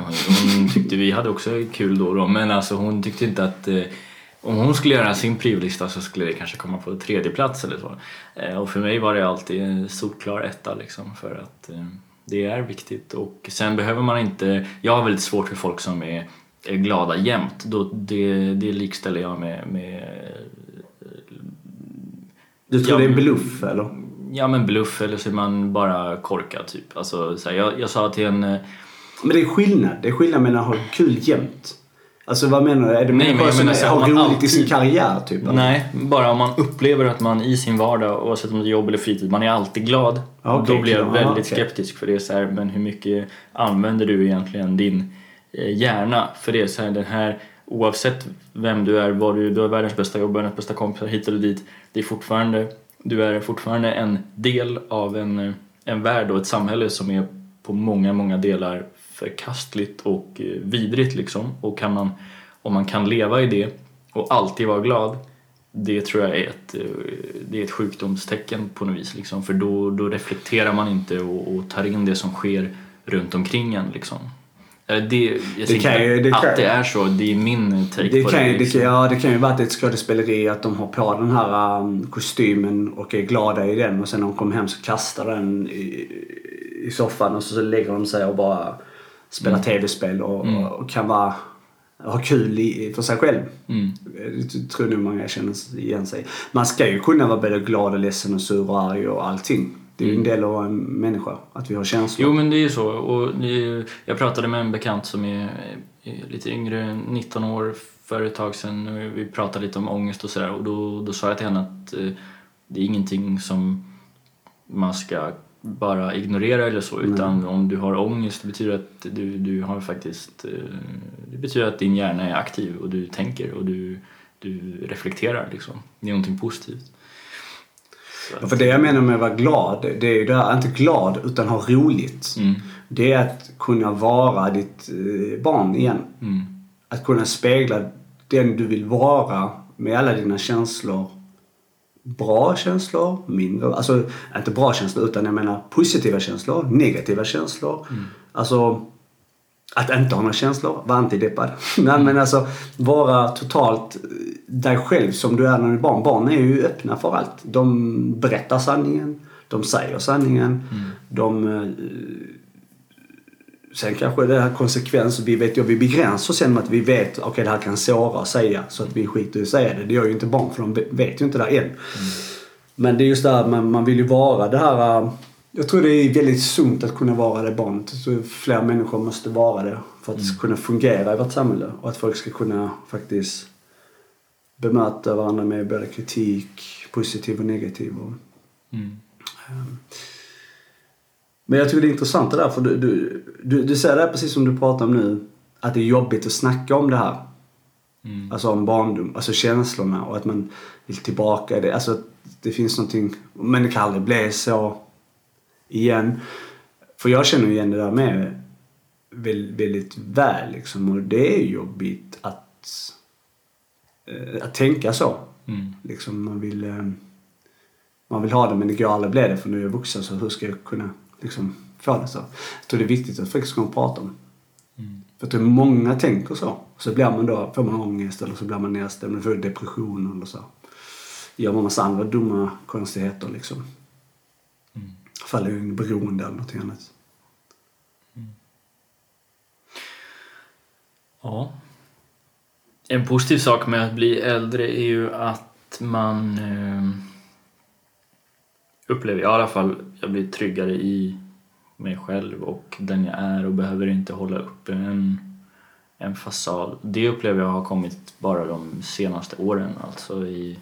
hon, tyckte vi hade också kul då då men alltså hon tyckte inte att eh, om hon skulle göra sin priolista så skulle det kanske komma på tredje plats eller så. Eh, och för mig var det alltid en solklar etta liksom för att eh, Det är viktigt och sen behöver man inte... Jag har väldigt svårt för folk som är, är glada jämt. Då, det, det likställer jag med, med Du tror Ja, det är bluff eller? Ja men bluff eller så är man bara korkad typ. Alltså, så här, jag, jag sa till en... eh, Men det är skillnad. Det är skillnad mellan att ha kul jämt. Alltså vad menar du? Är det men människor som menar har roligt i sin alltid- karriär typ? eller? Nej, bara om man upplever att man i sin vardag, oavsett om det är jobb eller fritid, man är alltid glad. Okej, då blir jag väldigt okej. skeptisk för det är så här, men hur mycket använder du egentligen din eh, hjärna? För det är så här, den här, oavsett vem du är, vad du, du har världens bästa jobb, världens bästa kompisar hit eller dit, det är fortfarande, du är fortfarande en del av en, en värld och ett samhälle som är på många, många delar förkastligt och eh, vidrigt liksom. Och kan man, om man kan leva i det och alltid vara glad det tror jag är ett, eh, det är ett sjukdomstecken på något vis. Liksom. För då, då reflekterar man inte och, och tar in det som sker runt omkring en. Liksom. Det, jag Det kan ju- det att kan- det är så, det är min take Det på kan, det. ju, det, Liksom. kan, ja, det kan ju vara att det är ett skådespeleri att de har på den här um, kostymen och är glada i den och sen när de kommer hem så kastar den i, i soffan och så, så lägger de sig och bara spelar tv-spel och, Mm. och kan vara, ha kul i, för sig själv. Mm. Det tror nog många känner igen sig Man ska ju kunna vara både glad och ledsen och sur och arg och allting. Det är ju en del av en människa, att vi har känslor. Jo men det är ju så. Och jag pratade med en bekant som är, lite yngre, 19 år för ett tag sedan. Vi pratade lite om ångest och sådär och då, då sa jag till henne att eh, det är ingenting som man ska bara ignorera eller så utan om du har ångest det betyder att du, du har faktiskt eh, det betyder att din hjärna är aktiv och du tänker och du, du reflekterar liksom. Det är någonting positivt. Ja, för det jag menar med att vara glad, det är ju det här, inte glad utan ha roligt. Mm. Det är att kunna vara ditt eh, barn igen. Mm. Att kunna spegla den du vill vara med alla dina känslor. Bra känslor, mindre, alltså inte bra känslor utan jag menar positiva känslor, negativa känslor. Alltså att inte ha några känslor, vara antideppad. Nej men alltså vara totalt eh, dig själv som du är när du är barn. Barn är ju öppna för allt. De berättar sanningen, de säger sanningen, de eh, Sen kanske det här konsekvens, vi vet ju, vi begränsar oss genom att vi vet okej det här kan såra att säga så att vi skiter i att säga det. Det gör ju inte barn för de vet ju inte det än. Men det är just det här man, man vill ju vara det här äh, jag tror det är väldigt sunt att kunna vara det barnet. Så fler människor måste vara det för att kunna fungera i vårt samhälle och att folk ska kunna faktiskt bemöta varandra med både kritik, positiv och negativ. Och, Mm. Men jag tycker det är intressant det där för du, du, du, du säger det här precis som du pratar om nu. Att det är jobbigt att snacka om det här. Mm. Alltså om barndom, alltså känslorna och att man vill tillbaka. Det, alltså det finns någonting, men det kan aldrig bli så igen. För jag känner igen det där med väldigt, väldigt väl liksom och det är jobbigt att, eh, att tänka så. Mm. Liksom man vill, eh, man vill ha det men det går aldrig bli det för nu är jag vuxen så hur ska jag kunna liksom få det så? Jag tror det är viktigt att faktiskt kunna prata om. Mm. För det är många tänker så. Så blir man då, får man ångest eller så blir man nedstämd får depression eller så. Gör man massa andra dumma konstigheter liksom. Mm. Faller in i beroende eller något annat. Ja. En positiv sak med att bli äldre är ju att man eh, upplever, jag i alla fall, jag blir tryggare i mig själv och den jag är och behöver inte hålla uppe en, en fasad. Det upplever jag har kommit bara de senaste åren, alltså i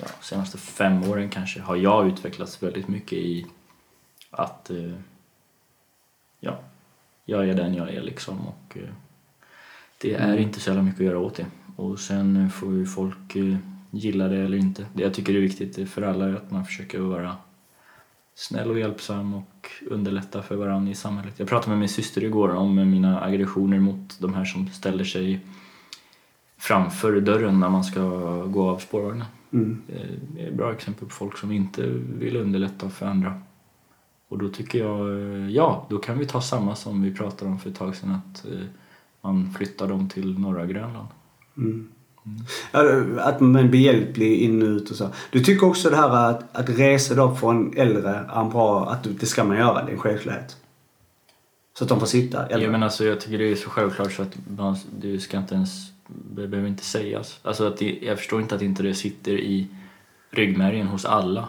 ja, senaste fem åren kanske har jag utvecklats väldigt mycket i att eh, ja, jag är den jag är liksom och eh, det är inte så jävla mycket att göra åt det. Och sen får ju folk eh, gilla det eller inte. Det jag tycker är viktigt för alla är att man försöker vara snäll och hjälpsam och underlätta för varandra i samhället. Jag pratade med min syster igår om mina aggressioner mot de här som ställer sig framför dörren när man ska gå av spårvagnen. Mm. Det är ett bra exempel på folk som inte vill underlätta för andra. Och då tycker jag, eh, ja, då kan vi ta samma som vi pratade om för ett tag sedan att eh, man flyttar dem till norra Grönland. Mm. Mm. Att man är behjälplig in och ut och så. Du tycker också det här att, att resa då från äldre är en bra, att det ska man göra, det är en självklarhet. Så att de får sitta äldre. Ja, men alltså, jag tycker det är så självklart så att man, du ska inte ens, det behöver inte sägas. Alltså att det, jag förstår inte att inte det sitter i ryggmärgen hos alla.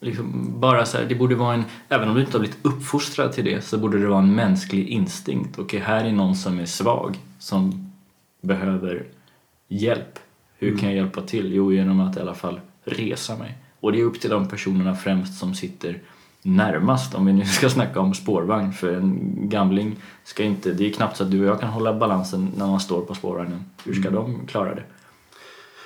Liksom bara så här, det borde vara en, även om du inte har blivit uppfostrad till det så borde det vara en mänsklig instinkt. Okej, här är någon som är svag, som behöver hjälp. Hur kan jag hjälpa till? Jo, genom att i alla fall resa mig. Och det är upp till de personerna främst som sitter närmast om vi nu ska snacka om spårvagn för en gamling ska inte, det är knappt så att du och jag kan hålla balansen när man står på spårvagnen. Hur ska de klara det?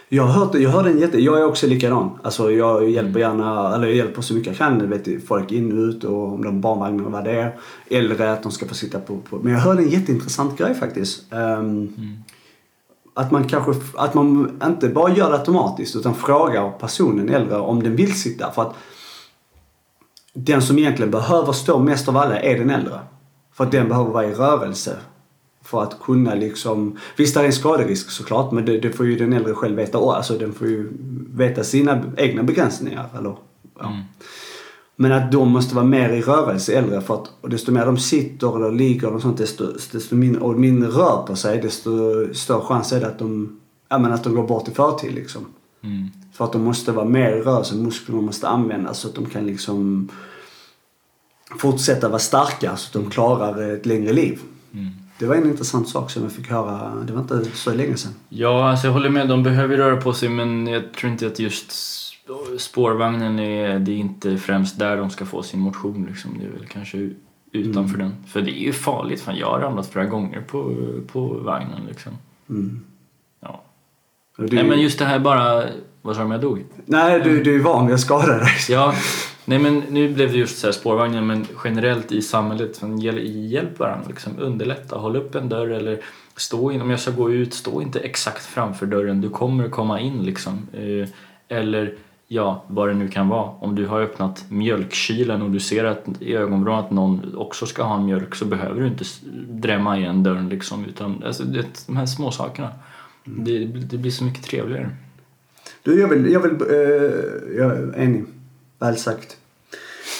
Jag har hört, jag hörde en jätte, jag är också likadan. Alltså jag hjälper gärna, eller jag hjälper så mycket jag kan. Vet, folk in och ut och om de barnvagnar och vad det är. Äldre, att de ska få sitta på, på. Men jag hörde en jätteintressant grej faktiskt. Um, att man kanske, att man inte bara gör det automatiskt utan frågar personen äldre om den vill sitta. För att den som egentligen behöver stå mest av alla är den äldre. För att den behöver vara i rörelse. För att kunna liksom... Visst, det är en skaderisk såklart, men det, det får ju den äldre själv veta. Alltså den får ju veta sina egna begränsningar. Eller, ja. Mm. Men att de måste vara mer i rörelse, äldre. För att desto mer de sitter eller ligger och sånt, desto, desto mindre, och mindre rör på sig, desto större chans är det att de, ja, men att de går bort i förtid. Liksom. Mm. För att de måste vara mer i rörelse, musklerna måste användas så att de kan liksom fortsätta vara starka så att de klarar ett längre liv. Mm. Det var en intressant sak som jag fick höra, det var inte så länge sedan. Ja, alltså jag håller med. De behöver röra på sig men jag tror inte att just spårvagnen är, det är inte främst där de ska få sin motion. Liksom. Det är väl kanske utanför den. För det är ju farligt. Fan, jag har ramlat flera gånger på, på vagnen. Liksom. Mm. Ja. Du, Nej men just det här bara... Vad sa du om jag dog? nej, du, du är van vid att skada dig. Ja, nej men nu blev det just så här spårvagnen men generellt i samhället, hjälp varandra liksom, underlätta, håll upp en dörr eller stå in, om jag ska gå ut, stå inte exakt framför dörren, du kommer komma in liksom. Eh, eller ja, vad det nu kan vara. Om du har öppnat mjölkkylen och du ser att i ögonvrån att någon också ska ha mjölk så behöver du inte drämma igen dörren liksom utan alltså, det, de här små sakerna. Det, det blir så mycket trevligare. Du, jag vill, jag vill, eh, jag är enig. Väl sagt.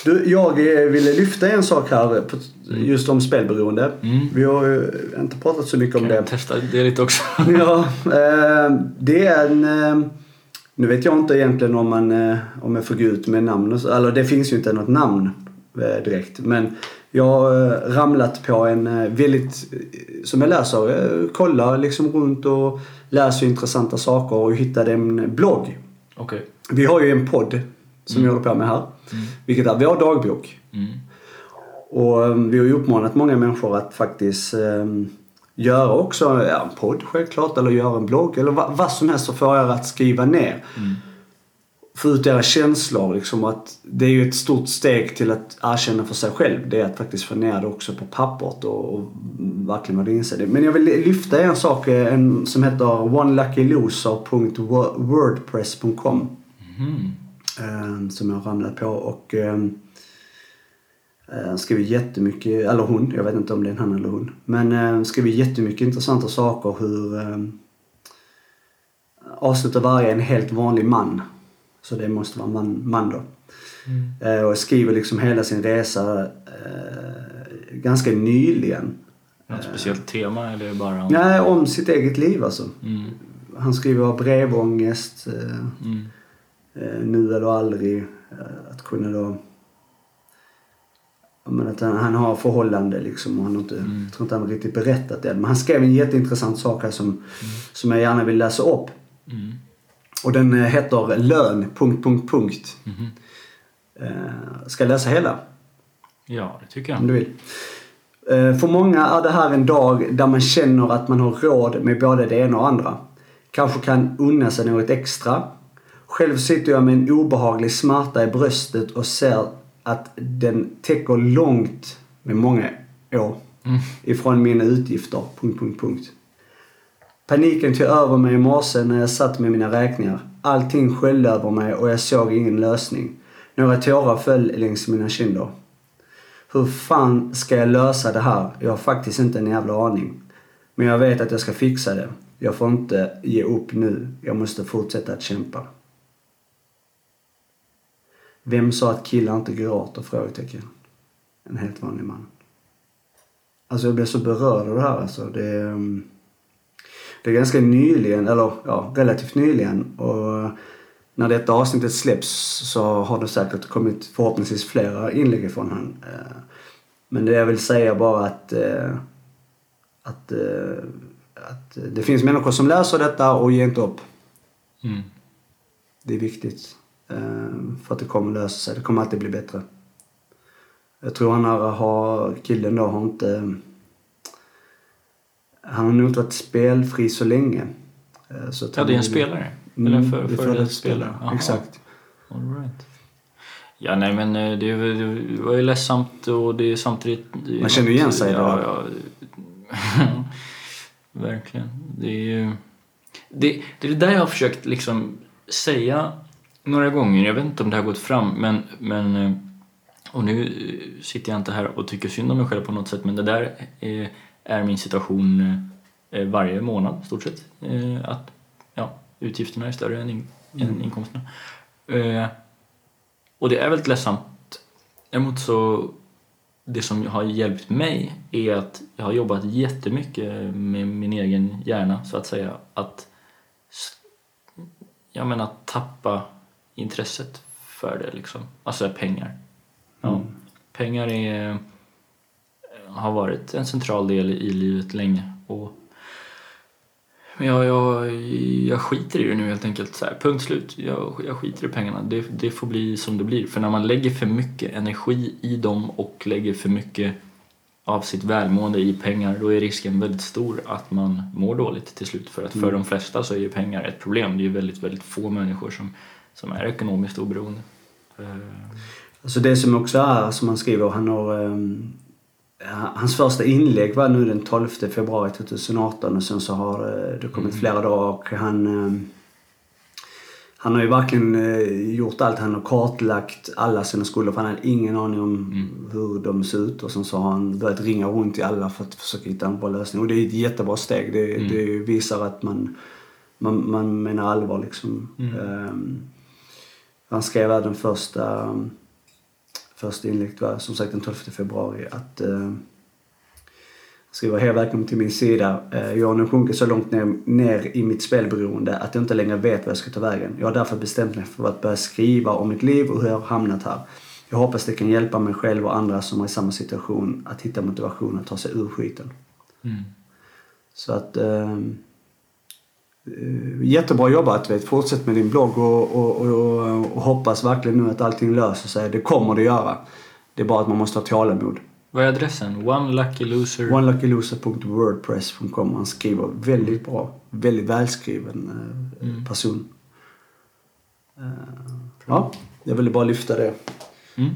Du, jag eh, ville lyfta en sak här på, just om spelberoende. Mm. Vi har ju inte pratat så mycket om Kan det. testa det lite också? Ja, eh, det är en... Eh, nu vet jag inte egentligen om man eh, om jag får gå ut med namn och så, Eller det finns ju inte något namn eh, direkt. Men jag har eh, ramlat på en väldigt... Som jag läser, kollar liksom runt och läser intressanta saker och hittade en blogg. Okej. Vi har ju en podd som vi håller på med här. Vilket är vår dagbok. Mm. Och vi har ju uppmanat många människor att faktiskt um, göra också ja, en podd självklart eller göra en blogg eller va, vad som helst så får er att skriva ner. Mm. Få ut era känslor liksom att det är ju ett stort steg till att erkänna för sig själv. Det är att faktiskt få ner det också på pappret och, och verkligen vad det inser det. Men jag vill lyfta en sak eh, en, som heter oneluckyloser.wordpress.com Mhm. eh, som jag ramlat på och eh, eh, skriver jättemycket, eller hon, jag vet inte om det är en han eller hon. Men eh, skriver jättemycket intressanta saker hur eh, avslutar varje en helt vanlig man. Så det måste vara man, man då. Eh, och skriver liksom hela sin resa eh, ganska nyligen. Något speciellt tema eller bara om... Nej, om sitt eget liv alltså. Mm. Han skriver om brevångest, Mm. nu eller aldrig. Att kunna då... Menar att han, han har förhållande liksom och han har inte, Mm. jag tror inte han har riktigt berättat det. Men han skrev en jätteintressant sak här som, som jag gärna vill läsa upp. Mm. Och den eh, heter lön... Punkt, punkt, punkt. Mhm. Eh, ska jag läsa hela? Ja, det tycker Om jag. du vill. Eh, För många är det här en dag där man känner att man har råd med både det ena och andra. Kanske kan unna sig något extra. Själv sitter jag med en obehaglig smärta i bröstet och ser att den täcker långt med många år Mm. ifrån mina utgifter. Punkt, punkt, punkt. Paniken tog över mig i morse när jag satt med mina räkningar. Allting sköljde över mig och jag såg ingen lösning. Några tårar föll längs mina kinder. Hur fan ska jag lösa det här? Jag har faktiskt inte en jävla aning. Men jag vet att jag ska fixa det. Jag får inte ge upp nu. Jag måste fortsätta att kämpa. Vem sa att killar inte gråter? Frågetecken. En helt vanlig man. Alltså jag blev så berörd av det här alltså. Det, är, mm, det är ganska nyligen, eller ja, relativt nyligen. Och när detta avsnittet släpps så har det säkert kommit förhoppningsvis flera inlägg från han. Eh, Men det jag vill säga bara att, eh, att, eh, att det finns människor som läser detta och ger inte upp. Mm. Det är viktigt. För att det kommer lösa sig. Det kommer alltid bli bättre. Jag tror han här har, killen då har inte... Han har nog inte varit spelfri så länge. Så att Ja, det är en spelare? Mm, Eller för, det för, före det detta spelare? Exakt. All right. Ja, nej men eh, det, det var ju ledsamt och det är samtidigt... det är Man känner igen sig det ja, där. ja, Verkligen. Det är ju... Det, det är det där jag har försökt liksom säga några gånger. Jag vet inte om det har gått fram men... men eh, och nu eh, sitter jag inte här och tycker synd om mig själv på något sätt men det där är, är min situation eh, varje månad i stort sett. Eh, Att ja, utgifterna är större än, in, än inkomsterna. Eh, och det är väldigt ledsamt. Däremot så, det som har hjälpt mig är att jag har jobbat jättemycket med min egen hjärna så att säga. Att, s- jag menar tappa intresset för det liksom. Alltså pengar. Ja, Pengar är, har varit en central del i livet länge. Och men jag, jag, jag skiter i det nu helt enkelt. Så här, punkt slut. Jag, jag skiter i pengarna. Det, det får bli som det blir. För när man lägger för mycket energi i dem och lägger för mycket av sitt välmående i pengar då är risken väldigt stor att man mår dåligt till slut. För att för de flesta så är ju pengar ett problem. Det är ju väldigt, väldigt få människor som, som är ekonomiskt oberoende. Eh, Alltså det som också är, som han skriver, han har... ehm, ja, hans första inlägg var nu den 12 februari 2018 och sen så har eh, det kommit flera dagar och han... ehm, han har ju verkligen eh, gjort allt. Han har kartlagt alla sina skulder för han hade ingen aning om hur de ser ut. Och sen så har han börjat ringa runt till alla för att försöka hitta en bra lösning. Och det är ett jättebra steg. Det, det visar att man, man, man menar allvar liksom. Ehm, han skrev även första, första inlägget var som sagt den 12 februari att eh, skriver hej välkommen till min sida. Eh, Jag har nu sjunkit så långt ner, ner i mitt spelberoende att jag inte längre vet vad jag ska ta vägen. Jag har därför bestämt mig för att börja skriva om mitt liv och hur jag har hamnat här. Jag hoppas det kan hjälpa mig själv och andra som är i samma situation att hitta motivation att ta sig ur skiten. mm. Så att... Eh, jättebra jobbat. Vet. Fortsätt med din blogg och, och, och, och hoppas verkligen nu att allting löser sig. Det kommer det göra. Det är bara att man måste ha tålamod. Vad är adressen? One Lucky Loser? OneLuckyLoser.wordpress.com Han skriver väldigt bra. Väldigt välskriven eh, Mm. person. Eh, ja, jag ville bara lyfta det. Mm.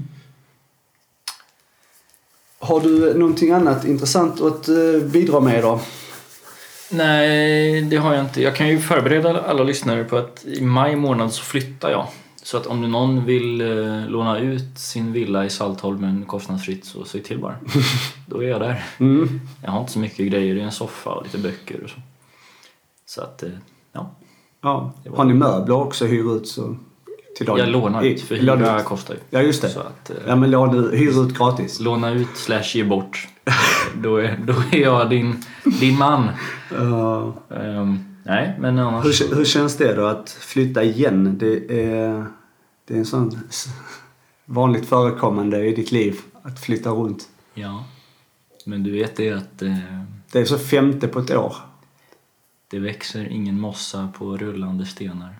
Har du någonting annat intressant att eh, bidra med idag? Nej, det har jag inte. Jag kan ju förbereda alla lyssnare på att i maj månad så flyttar jag. Så att om någon vill eh, låna ut sin villa i Saltholmen kostnadsfritt så säg till bara. Då är jag där. Mm. Jag har inte så mycket grejer. Det är en soffa och lite böcker och så. Så att, eh, ja. Ja. Har ni möbler också hyr ut så till dagen? Jag lånar I- ut för hyra ut. kostar ju. Ja, just det. Så att, eh, Ja, men låna hyr ut gratis. låna ut slash ge bort. då, är, då är jag din, din man. Uh, Ehm, nej, men annars... hur, hur känns det då att flytta igen? Det är, det är en sån vanligt förekommande i ditt liv att flytta runt. Ja. Men du vet det att eh, Det är så femte på ett år. det växer ingen mossa på rullande stenar.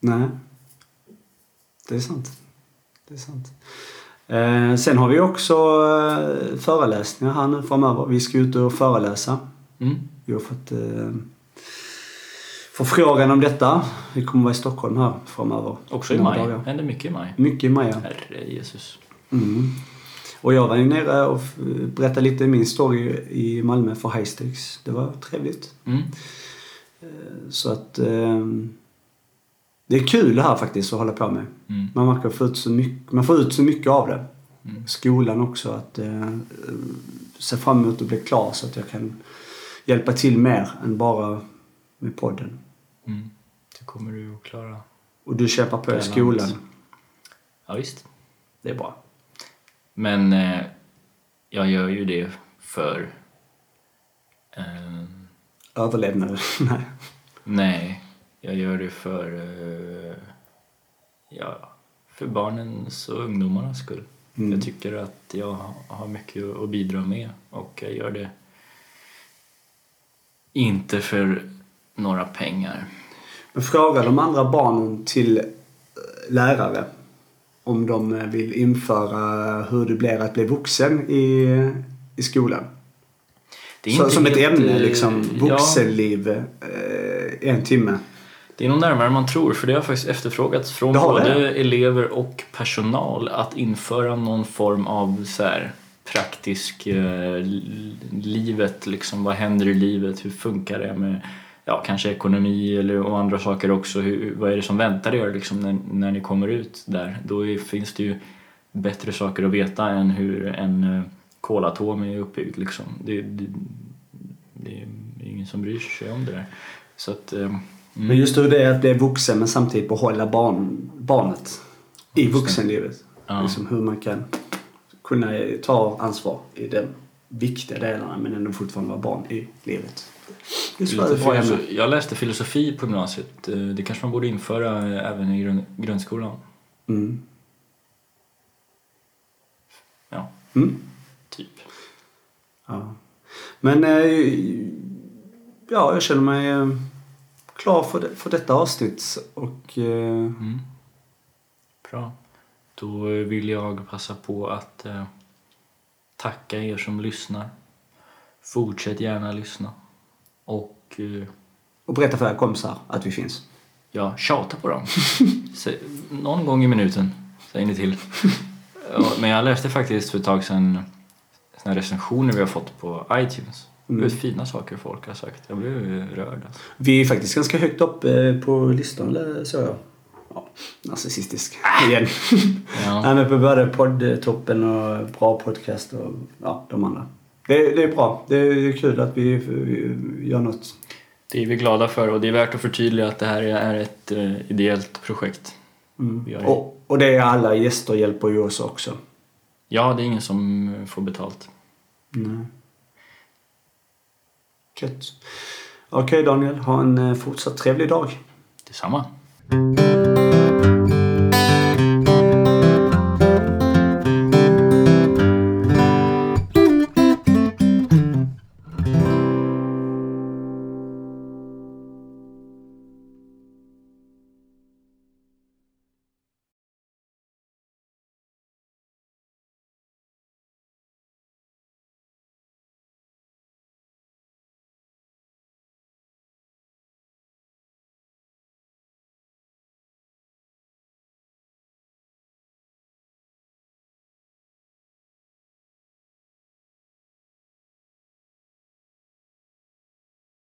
Nej. Det är sant. Det är sant. Eh, sen har vi också eh, föreläsningar här nu framöver. Vi ska ut och föreläsa. Mm. Vi har fått eh, förfrågan om detta. Vi kommer vara i Stockholm här framöver. Också i maj. dagar. Händer mycket i maj. Mycket i maj, ja. Herre Jesus. Mm. Och jag var ju nere och berättade lite min story i Malmö för Highstakes. Det var trevligt. Mm. Så att... Det är kul det här faktiskt att hålla på med. Mm. Man verkar få ut så mycket, man får ut så mycket av det. Mm. Skolan också. Att eh, se fram emot att bli klar så att jag kan hjälpa till mer än bara med podden. Mm. Det kommer du att klara. Och du kämpar på i skolan. Ja, visst. Det är bra. Men eh, jag gör ju det för... Eh, Överlevnad? Nej. nej, jag gör det för... Eh, ja, för barnens och ungdomarnas skull. Mm. Jag tycker att jag har mycket att bidra med och jag gör det inte för några pengar. Men fråga de andra barnen till eh, lärare om de eh, vill införa hur det blir att bli vuxen i, i skolan. Det är Så, som ett ämne liksom. ja, Vuxenliv. Eh, en timme. Det är nog närmare än man tror för det har faktiskt efterfrågats från både det? elever och personal att införa någon form av så här, praktisk eh, livet, liksom vad händer i livet, hur funkar det med ja, kanske ekonomi eller och andra saker också, hur, vad är det som väntar er liksom, när, när ni kommer ut där? Då är, finns det ju bättre saker att veta än hur en eh, kolatom är uppbyggd. Liksom. Det, det, det är ingen som bryr sig om det där. Så att, eh, mm. Men just hur det är att bli vuxen men samtidigt behålla barn, barnet i vuxenlivet. Ja. Liksom hur man kan kunna ta ansvar i de viktiga delarna men ändå fortfarande vara barn i livet. Filosofi. Jag läste filosofi på gymnasiet. Eh, Det kanske man borde införa eh, även i grund, grundskolan. Mm. Ja, Mm. typ. Ja. Men eh, ja, jag känner mig klar för, det, för detta avsnitt och eh, Mm. Bra. Då vill jag passa på att eh, tacka er som lyssnar. Fortsätt gärna lyssna. Och eh, och berätta för era kompisar att vi finns. ja, tjata på dem. Någon gång i minuten, säger ni till. Men jag läste faktiskt för ett tag sedan såna recensioner vi har fått på iTunes. Mm. Fina saker folk har sagt. Jag blev eh, rörd. Alltså. Vi är faktiskt ganska högt upp eh, på listan, så jag. Ja, narcissistisk igen. Ja. Nej, men på både poddtoppen och bra podcast och ja, de andra. Det, det är bra. Det är kul att vi, vi gör något. Det är vi glada för och det är värt att förtydliga att det här är ett eh, ideellt projekt. Det. Och, och det är alla gäster hjälper ju oss också. Ja, det är ingen som får betalt. Nej. Gött. Okej Daniel, ha en eh, fortsatt trevlig dag. Detsamma.